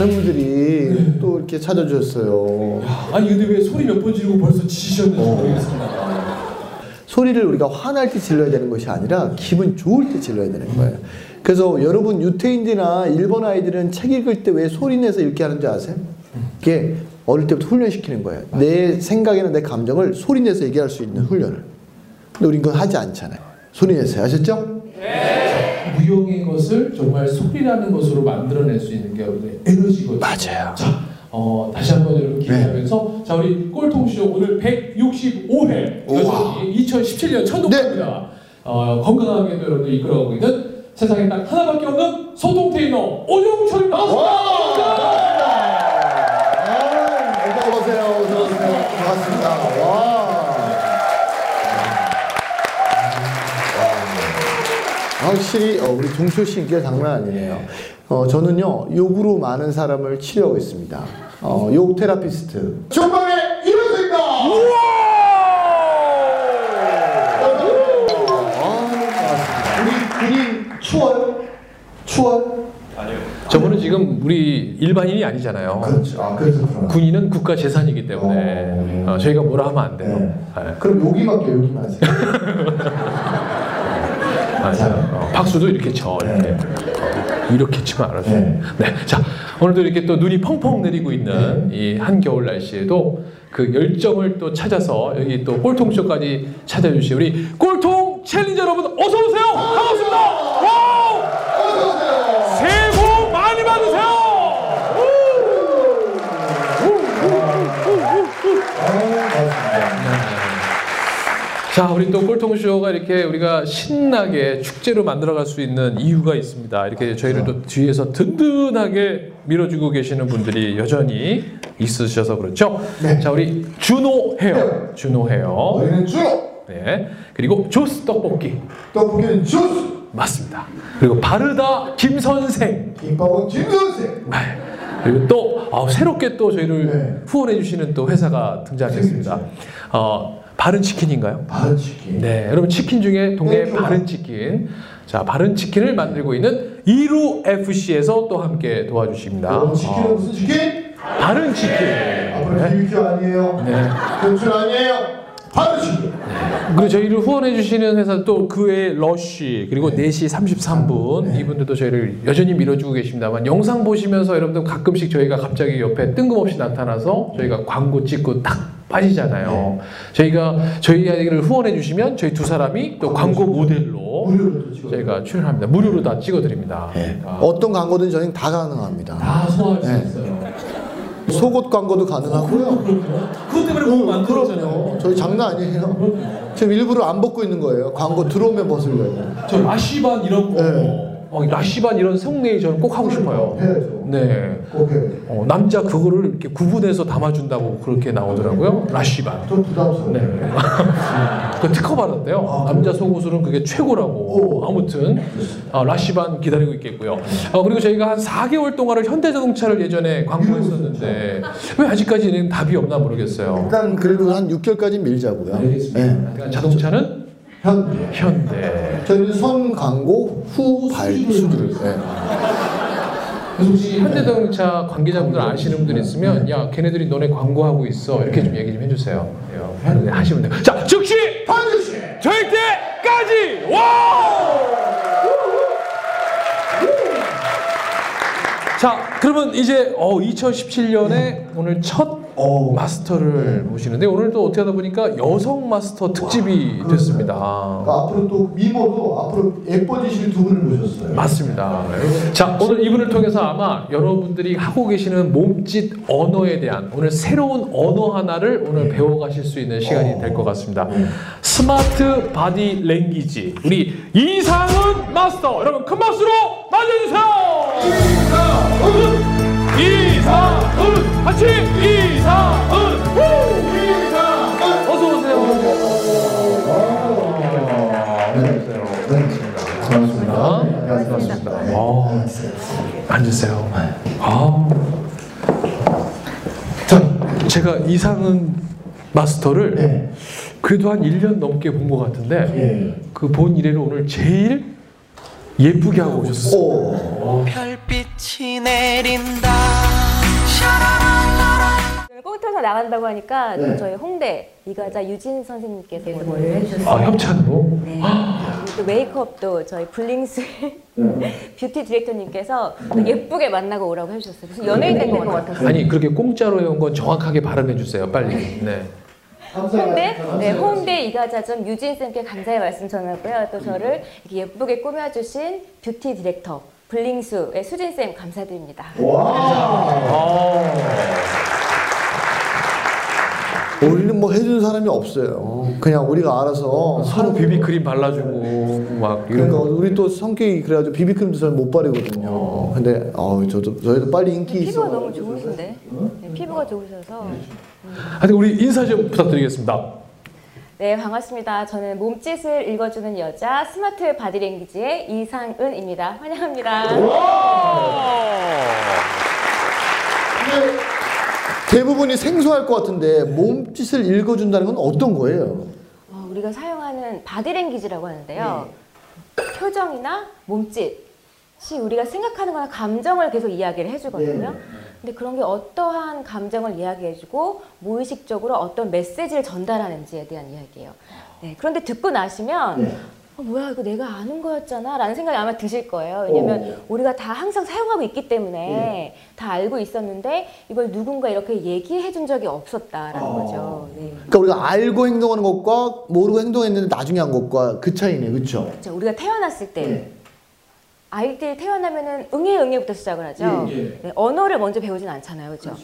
많은 분들이 또 이렇게 찾아주셨어요. 아니 근데 왜 소리 몇 번 지르고 벌써 지치셨는지 모르겠습니다. 소리를 우리가 화날 때 질러야 되는 것이 아니라 기분 좋을 때 질러야 되는 거예요. 그래서 여러분 유태인들이나 일본 아이들은 책 읽을 때 왜 소리 내서 읽게 하는 줄 아세요? 그게 어릴 때부터 훈련시키는 거예요. 내 생각이나 내 감정을 소리 내서 얘기할 수 있는 훈련을. 근데 우린 그건 하지 않잖아요. 소리 내세요. 아셨죠? 무용의 것을 정말 소리라는 것으로 만들어낼 수 있는 게 우리의 에너지거든요. 맞아요. 자, 어, 다시 한번 여러분 기대하면서 자 우리 꼴통쇼 오늘 165회 여전히 2017년 첫 녹화입니다. 어, 건강하게도 여러분들 이끌어가고 있는 세상에 딱 하나밖에 없는 소통 테이너 오정철입니다. 확실히 어, 우리 종철 씨 인기가 장난 아니네요. 어, 저는요 욕으로 많은 사람을 치료하고 있습니다. 어, 욕 테라피스트. 중방의 이현수입니다. 아, 우리 군인 추월, 추월. 저분은 지금 우리 일반인이 아니잖아요. 그렇죠. 아, 그래서 그렇구나. 군인은 국가 재산이기 때문에 어, 저희가 뭐라 하면 안 돼요. 네. 그럼 여기만 껴 여기만 하세요. 어, 박수도 이렇게 쳐 이렇게 어, 이렇게 치면 알아서. 네. 네. 자 오늘도 이렇게 또 눈이 펑펑 내리고 있는 이 한겨울 날씨에도 그 열정을 또 찾아서 여기 또 꼴통쇼까지 찾아주신 우리 꼴통 챌린저 여러분 어서 오세요. 반갑습니다. 와 자, 우리 또 꼴통쇼가 이렇게 우리가 신나게 축제로 만들어갈 수 있는 이유가 있습니다. 이렇게 저희를 또 뒤에서 든든하게 밀어주고 계시는 분들이 여전히 있으셔서 그렇죠. 자, 우리 준호 헤어, 준호 헤어, 저희는 주로 네, 그리고 조스 떡볶이 떡볶이는 주스, 맞습니다. 그리고 바르다 김 선생, 김밥은 김 선생. 네. 그리고 또 아, 새롭게 또 저희를 네. 후원해 주시는 또 회사가 등장했습니다. 어, 바른 치킨인가요? 바른 치킨. 네, 여러분 치킨 중에 동네 네, 바른 치킨. 자, 바른 치킨을 만들고 있는 이루 FC에서 또 함께 도와주십니다. 치킨은 어, 무슨 치킨? 바른 치킨. 앞으로 네. BBQ 아니에요. 네. 경출 아니에요. 바른 치킨. 그리고 저희를 후원해 주시는 회사 또 그 외에 러쉬 그리고 4시 33분 이분들도 저희를 여전히 밀어주고 계십니다만 영상 보시면서 여러분들 가끔씩 저희가 갑자기 옆에 뜬금없이 나타나서 저희가 광고 찍고 딱 빠지잖아요. 저희가 저희를 후원해 주시면 저희 두 사람이 또 광고 모델로. 저희가 출연합니다. 무료로 다 찍어드립니다. 네. 아, 어떤 광고든 저희는 다 가능합니다. 다 소화할 수 네. 있어요. 속옷 광고도 가능하고요. 그것 때문에 못 만들었잖아요. 저희 장난 아니에요. 지금 일부러 안 벗고 있는 거예요. 광고 들어오면 벗으려고. 저 라시반 이런 거, 네. 어, 라시반 이런 성내일 저는 꼭 하고 싶어요. 해야죠. 네. 꼭 해야 돼. 어, 남자 그거를 이렇게 구분해서 담아준다고 그렇게 나오더라고요. 라시반. 좀 부담스러워. 네. 그 특허 받았대요. 아, 남자 속옷은 그게 최고라고. 오. 아무튼 어, 라시반 기다리고 있겠고요. 어, 그리고 저희가 한 4개월 동안을 현대자동차를 예전에 광고했었는데 왜 아직까지는 답이 없나 모르겠어요. 일단 그래도 한 6개월까지 밀자고요. 알겠습니다. 네. 그러니까 자동차는 현재. 현대. 저희는 선 광고 후 발수들. 네. 그래서 혹시 현대자동차 관계자분들 아시는 분들 있으면 야 걔네들이 너네 광고하고 있어. 이렇게 좀 얘기 좀 해주세요. 예, 하시면 돼요. 자 즉시! 반드시 절대까지 와! 자 그러면 이제 어, 2017년에 오늘 첫 어. 마스터를 모시는데 오늘 또 어떻게 하다 보니까 여성 마스터 특집이 됐습니다. 그러니까 앞으로 또 미모도 앞으로 예뻐지실 두 분을 모셨어요. 맞습니다. 자, 오늘 이분을 통해서 아마 여러분들이 하고 계시는 몸짓 언어에 대한 오늘 새로운 언어 하나를 오늘 배워가실 수 있는 시간이 될 것 같습니다. 스마트 바디 랭귀지. 우리 이상은 마스터. 여러분 큰 박수로 맞아주세요. 이상은! 이상은! 같이! 이상은! 어서 오세요. 네. 반갑습니다. 반갑습니다. 아, 앉으세요. 아. 자, 제가 이상은 마스터를 네. 그래도 한 1년 넘게 본 것 같은데 예. 그 본 이래로 오늘 제일 예쁘게 하고 오셨어요. 오. 별빛이 내린다 꼴통쇼 나간다고 하니까 또 네. 저희 홍대 이가자 유진 선생님께서 머리를 해주셨어요. 아 협찬으로? 네. 그리고 또 메이크업도 저희 블링스 뷰티 디렉터님께서 또 예쁘게 만나고 오라고 해주셨어요. 무슨 연예인 된 것 같았어요. 아니 그렇게 공짜로 해온 건 정확하게 발음해 주세요 빨리. 네. 홍대, 네, 홍대 이가자점 유진 쌤께 감사의 말씀 전하고요. 또 저를 이렇게 예쁘게 꾸며주신 뷰티 디렉터 블링스의 수진 쌤 감사드립니다. 아. 뭐 해주는 사람이 없어요. 그냥 우리가 알아서 서로 비비크림 발라주고 막 이런 그러니까 거. 우리 또 성격이 그래가지고 비비크림도 잘 못 바르거든요. 근데 어 저도 저희도 빨리 인기 있어. 피부가 너무 좋으신데? 네, 피부가 좋으셔서. 하여튼 우리 인사 좀 부탁드리겠습니다. 네, 반갑습니다. 저는 몸짓을 읽어주는 여자 스마트 바디랭귀지의 이상은입니다. 환영합니다. 대부분이 생소할 것 같은데 몸짓을 읽어준다는 건 어떤 거예요? 어, 우리가 사용하는 바디랭귀지라고 하는데요. 표정이나 몸짓이 우리가 생각하는 거나 감정을 계속 이야기를 해주거든요. 근데 그런 게 어떠한 감정을 이야기해주고 무의식적으로 어떤 메시지를 전달하는지에 대한 이야기예요. 네, 그런데 듣고 나시면 어, 뭐야 이거 내가 아는 거였잖아 라는 생각이 아마 드실 거예요. 왜냐면 우리가 다 항상 사용하고 있기 때문에 다 알고 있었는데 이걸 누군가 이렇게 얘기해 준 적이 없었다라는 거죠. 네. 그러니까 우리가 알고 행동하는 것과 모르고 행동했는데 나중에 한 것과 그 차이네, 그렇죠? 그렇죠. 우리가 태어났을 때 아이들이 태어나면은 응애 응애부터 시작을 하죠. 네, 언어를 먼저 배우진 않잖아요, 그렇죠?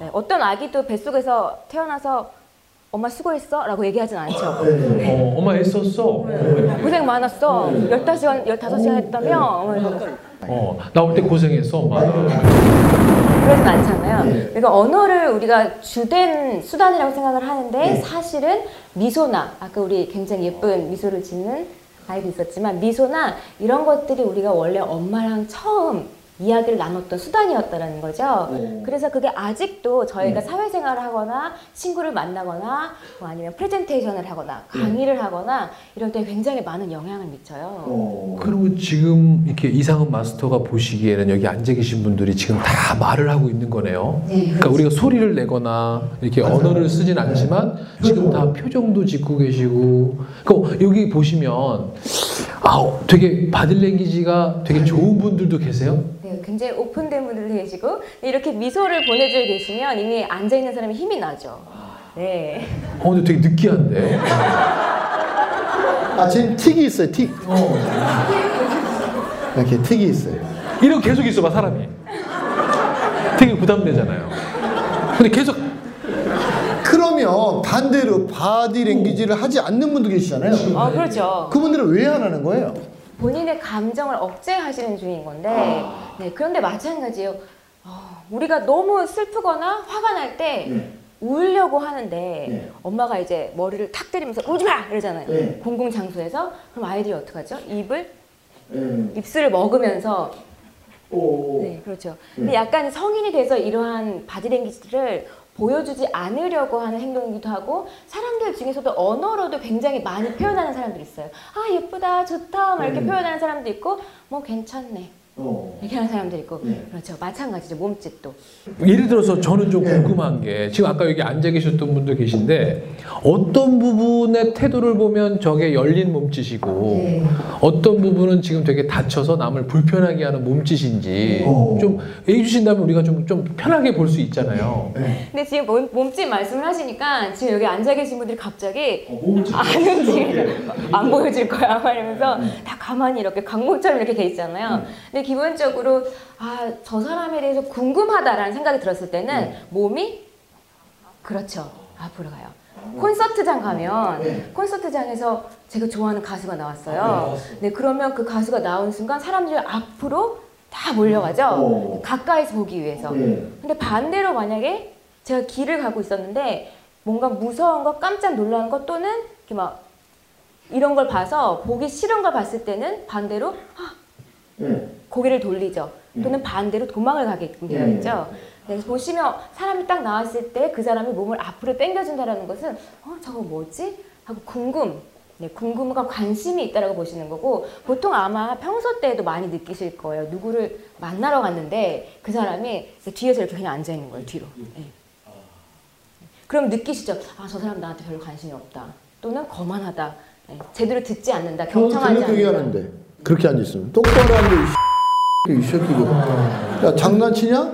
네, 어떤 아기도 뱃속에서 태어나서 엄마 수고했어 라고 얘기하진 않죠. 어, 엄마 애썼어. 고생 많았어. 15시간, 15시간 했다며? 어머, 이러면서. 어, 나올 때 고생했어, 엄마. 그러진 않잖아요. 그러니까 언어를 우리가 주된 수단이라고 생각을 하는데 사실은 미소나 아까 우리 굉장히 예쁜 미소를 짓는 아이도 있었지만 미소나 이런 것들이 우리가 원래 엄마랑 처음 이야기를 나눴던 수단이었다라는 거죠. 그래서 그게 아직도 저희가 사회생활을 하거나 친구를 만나거나 뭐 아니면 프레젠테이션을 하거나 강의를 하거나 이럴 때 굉장히 많은 영향을 미쳐요. 그리고 지금 이렇게 이상은 마스터가 보시기에는 여기 앉아 계신 분들이 지금 다 말을 하고 있는 거네요. 그러니까 우리가 소리를 내거나 이렇게 언어를 쓰진 않지만 지금 다 표정도 짓고 계시고. 그 여기 보시면 아, 되게 바디랭귀지가 되게 좋은 분들도 계세요. 네, 굉장히 오픈된 분들도 계시고 이렇게 미소를 보내주고 계시면 이미 앉아 있는 사람이 힘이 나죠. 네. 어, 근데 되게 느끼한데. 아, 지금 틱이 있어요, 틱. 이렇게 틱이 있어요. 이렇게 계속 있어봐 사람이. 되게 부담되잖아요. 근데 계속 그러면 반대로 바디 랭귀지를 하지 않는 분도 계시잖아요. 어, 그렇죠. 그분들은 왜 안 하는 거예요? 본인의 감정을 억제하시는 중인 건데, 네, 그런데 마찬가지예요. 어, 우리가 너무 슬프거나 화가 날 때 울려고 하는데 엄마가 이제 머리를 탁 때리면서 울지 마 이러잖아요. 네. 공공 장소에서 그럼 아이들이 어떡하죠? 입을 입술을 먹으면서 네, 그렇죠. 근데 약간 성인이 돼서 이러한 바디랭귀지를 보여주지 않으려고 하는 행동이기도 하고 사람들 중에서도 언어로도 굉장히 많이 표현하는 사람들이 있어요. 아 예쁘다, 좋다, 막 이렇게 표현하는 사람도 있고 뭐 괜찮네. 이렇게 하는 사람도 있고 그렇죠. 마찬가지죠. 몸짓도. 예를 들어서 저는 좀 궁금한 게 지금 아까 여기 앉아 계셨던 분들 계신데 어떤 부분의 태도를 보면 저게 열린 몸짓이고 어떤 부분은 지금 되게 다쳐서 남을 불편하게 하는 몸짓인지 좀 얘기해 주신다면 우리가 좀, 좀 편하게 볼 수 있잖아요. 근데 지금 몸, 몸짓 말씀을 하시니까 지금 여기 앉아 계신 분들이 갑자기 안 움직여요. 안 보여줄 거야. 막 이러면서 다 가만히 이렇게 강목처럼 이렇게 돼 있잖아요. 근데 기본적으로 아, 저 사람에 대해서 궁금하다라는 생각이 들었을 때는 몸이 그렇죠. 앞으로 가요. 콘서트장 가면 콘서트장에서 제가 좋아하는 가수가 나왔어요. 네, 그러면 그 가수가 나온 순간 사람들이 앞으로 다 몰려가죠. 가까이서 보기 위해서. 근데 반대로 만약에 제가 길을 가고 있었는데 뭔가 무서운 거, 깜짝 놀라는 거 또는 이렇게 막 이런 걸 봐서 보기 싫은 걸 봤을 때는 반대로 아, 고개를 돌리죠. 또는 반대로 도망을 가게끔 되어 있죠. 그래서 보시면 사람이 딱 나왔을 때 그 사람이 몸을 앞으로 당겨준다라는 것은 어 저거 뭐지? 하고 궁금 네, 궁금과 관심이 있다라고 보시는 거고 보통 아마 평소 때에도 많이 느끼실 거예요. 누구를 만나러 갔는데 그 사람이 뒤에서 이렇게 그냥 앉아 있는 거예요. 뒤로. 네. 그럼 느끼시죠? 아, 저 사람 나한테 별로 관심이 없다. 또는 거만하다. 네, 제대로 듣지 않는다. 경청하지 않는다. 그렇게 앉아있으면 똑바로 앉아 이, 이 새끼고. 야 장난치냐?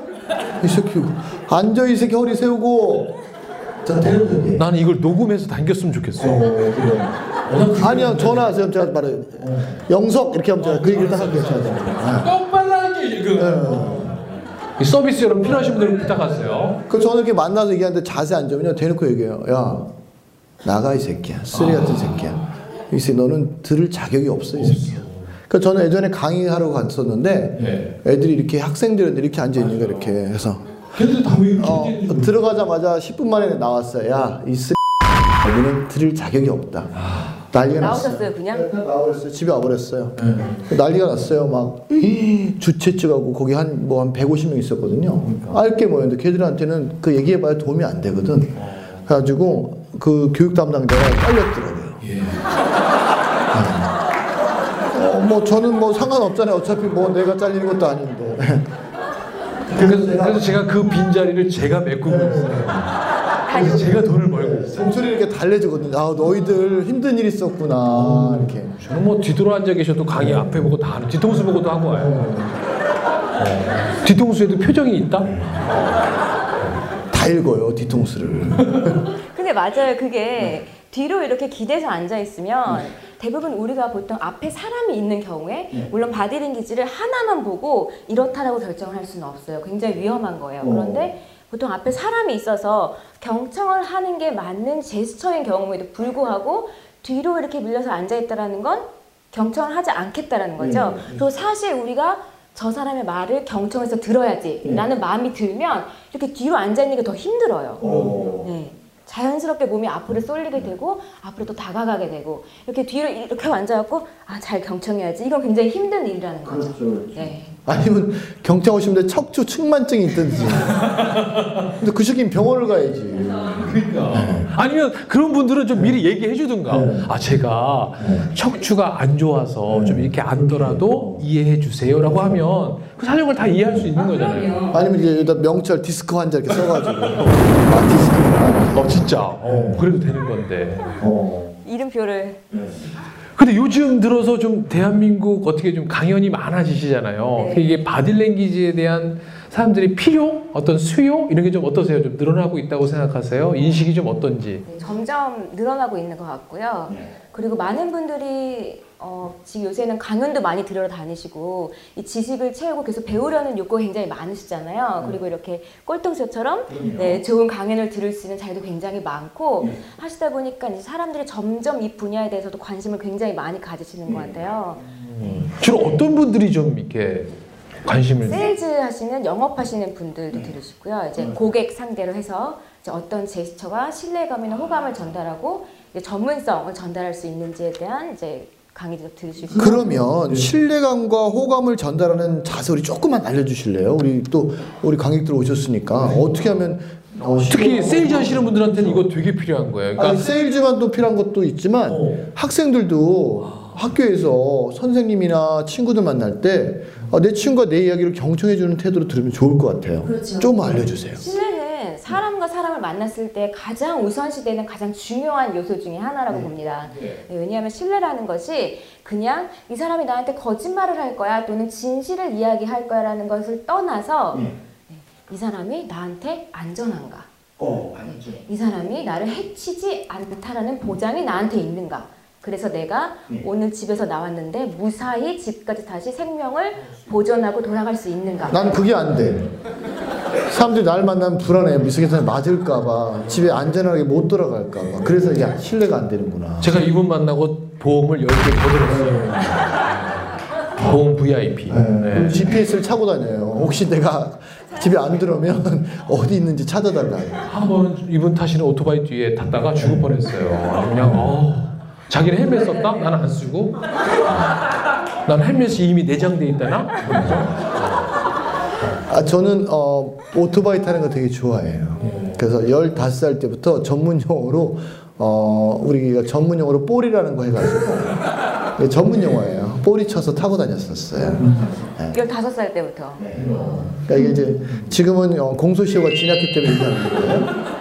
이 새끼고 앉아 이 새끼 허리 세우고. 자 대놓고 얘기해. 나는 이걸 녹음해서 당겼으면 좋겠어. 아니야 전화하세요. 제가 말해 영석 이렇게 하면 제가 그 얘기를 딱 할게요. 똑바로 그. 이 서비스 여러분 필요하신 분들은 부탁하세요. 그 저는 이렇게 만나서 얘기하는데 자세 안 좋으면 대놓고 얘기해요. 야 나가 이 새끼야. 쓰레기 같은 새끼야. 이 새끼 너는 들을 자격이 없어 이 새끼야 그 저는 예전에 강의하러 갔었는데 애들이 이렇게 학생들은 이렇게 앉아 있는 거 이렇게 해서 걔들 다왜 이렇게 어, 들어가자마자 10분 만에 나왔어요. 야, 이 쓰. 여기는 들을 자격이 없다. 난리가 났어요. 나오셨어요, 그냥? 네, 나와버렸어요. 집에 와버렸어요. 난리가 났어요. 막 주최측하고 거기 한 뭐 한 150명 있었거든요. 알게 모였는데 걔들한테는 그 얘기해봐야 도움이 안 되거든. 그래가지고 그 교육 담당자가 잘렸더라고요. 어, 뭐 저는 뭐 상관없잖아요. 어차피 뭐 내가 잘리는 것도 아닌데. 그래서, 그래서 제가 그 빈자리를 제가 메꾸고 있어요. 그래서 제가 돈을 벌고 있어요. 목소리 이렇게 달래주거든요. 아, 너희들 힘든 일 있었구나. 이렇게. 저는 뭐 뒤돌아 앉아 계셔도 강의 앞에 보고 다 하는 뒤통수 보고도 하고 와요. 어. 뒤통수에도 표정이 있다? 다 읽어요, 뒤통수를. 근데 맞아요. 그게 뒤로 이렇게 기대서 앉아 있으면 대부분 우리가 보통 앞에 사람이 있는 경우에 물론 바디랭귀지를 하나만 보고 이렇다라고 결정을 할 수는 없어요. 굉장히 위험한 거예요. 그런데 보통 앞에 사람이 있어서 경청을 하는 게 맞는 제스처인 경우에도 불구하고 뒤로 이렇게 밀려서 앉아 있다라는 건 경청을 하지 않겠다라는 거죠. 그리고 사실 우리가 저 사람의 말을 경청해서 들어야지 라는 마음이 들면 이렇게 뒤로 앉아 있는 게 더 힘들어요. 네. 자연스럽게 몸이 앞으로 쏠리게 되고 앞으로 또 다가가게 되고 이렇게 뒤로 이렇게 앉아갖고 아 잘 경청해야지 이건 굉장히 힘든 일이라는 거죠. 네. 아니면 경찰 오시면 척추 측만증이 있든지. 근데 그 새끼는 병원을 가야지. 아니면 그런 분들은 좀 미리 얘기해 주든가. 아, 제가 척추가 안 좋아서 좀 이렇게 앉더라도 이해해 주세요라고 하면 그 사정을 다 이해할 수 있는 거잖아요. 아니면 이제 여기다 명찰 디스크 환자 이렇게 써가지고. 아, 디스크. 어, 진짜. 어, 그래도 되는 건데. 이름표를 근데 요즘 들어서 좀 대한민국 어떻게 좀 강연이 많아지시잖아요. 네. 이게 바디랭귀지에 대한 사람들이 필요, 어떤 수요 이런 게 좀 어떠세요? 좀 늘어나고 있다고 생각하세요? 인식이 좀 어떤지? 네, 점점 늘어나고 있는 것 같고요. 그리고 많은 분들이 어, 지금 요새는 강연도 많이 들으러 다니시고 이 지식을 채우고 계속 배우려는 욕구가 굉장히 많으시잖아요. 그리고 이렇게 꼴통쇼처럼 네, 좋은 강연을 들을 수 있는 자리도 굉장히 많고 하시다 보니까 이제 사람들이 점점 이 분야에 대해서도 관심을 굉장히 많이 가지시는 것 같아요. 주로 어떤 분들이 좀 이렇게 관심을 세일즈 하시는 영업 하시는 분들도 들으시고요. 이제 고객 상대로 해서 이제 어떤 제스처가 신뢰감이나 호감을 전달하고 이제 전문성을 전달할 수 있는지에 대한 이제 강의도 들으시고 그러면 신뢰감과 호감을 전달하는 자세 우리 조금만 알려주실래요? 우리 또 우리 관객들 오셨으니까 어떻게 하면 어, 특히 세일즈 하시는 분들한테는 이거 되게 필요한 거예요. 아니, 그러니까 세일즈만 또 필요한 것도 있지만 어. 학생들도 학교에서 선생님이나 친구들 만날 때 아, 내 친구가 내 이야기를 경청해주는 태도로 들으면 좋을 것 같아요. 그렇죠. 좀 알려주세요. 신뢰는 사람과 사람을 만났을 때 가장 우선시되는 가장 중요한 요소 중에 하나라고 봅니다. 네, 왜냐하면 신뢰라는 것이 그냥 이 사람이 나한테 거짓말을 할 거야 또는 진실을 이야기할 거야라는 것을 떠나서 네, 이 사람이 나한테 안전한가? 네, 이 사람이 나를 해치지 않다라는 보장이 나한테 있는가? 그래서 내가 오늘 집에서 나왔는데 무사히 집까지 다시 생명을 보존하고 돌아갈 수 있는가? 난 그게 안 돼. 사람들이 날 만나면 불안해. 미숙에서 맞을까봐. 집에 안전하게 못 돌아갈까봐. 그래서 이게 신뢰가 안 되는구나. 제가 이분 만나고 보험을 10개 더 들었어요. 보험 VIP. 네. GPS를 차고 다녀요. 혹시 내가 집에 안 들어오면 어디 있는지 찾아달라. 한 번은 이분 타시는 오토바이 뒤에 탔다가 죽을 뻔했어요. 그냥 어, 자기는 헬멧 썼다? 나는 안 쓰고. 난 헬멧이 이미 내장돼 있다나? 아, 저는 어, 오토바이 타는 거 되게 좋아해요. 그래서 15살 때부터 전문 용어로 어 우리가 전문 용어로 볼이라는 거 해가지고 전문 용어예요. 볼이 쳐서 타고 다녔었어요. 네. 15살 때부터. 그러니까 이게 이제 지금은 어, 공소시효가 지났기 때문에 얘기하는 거예요.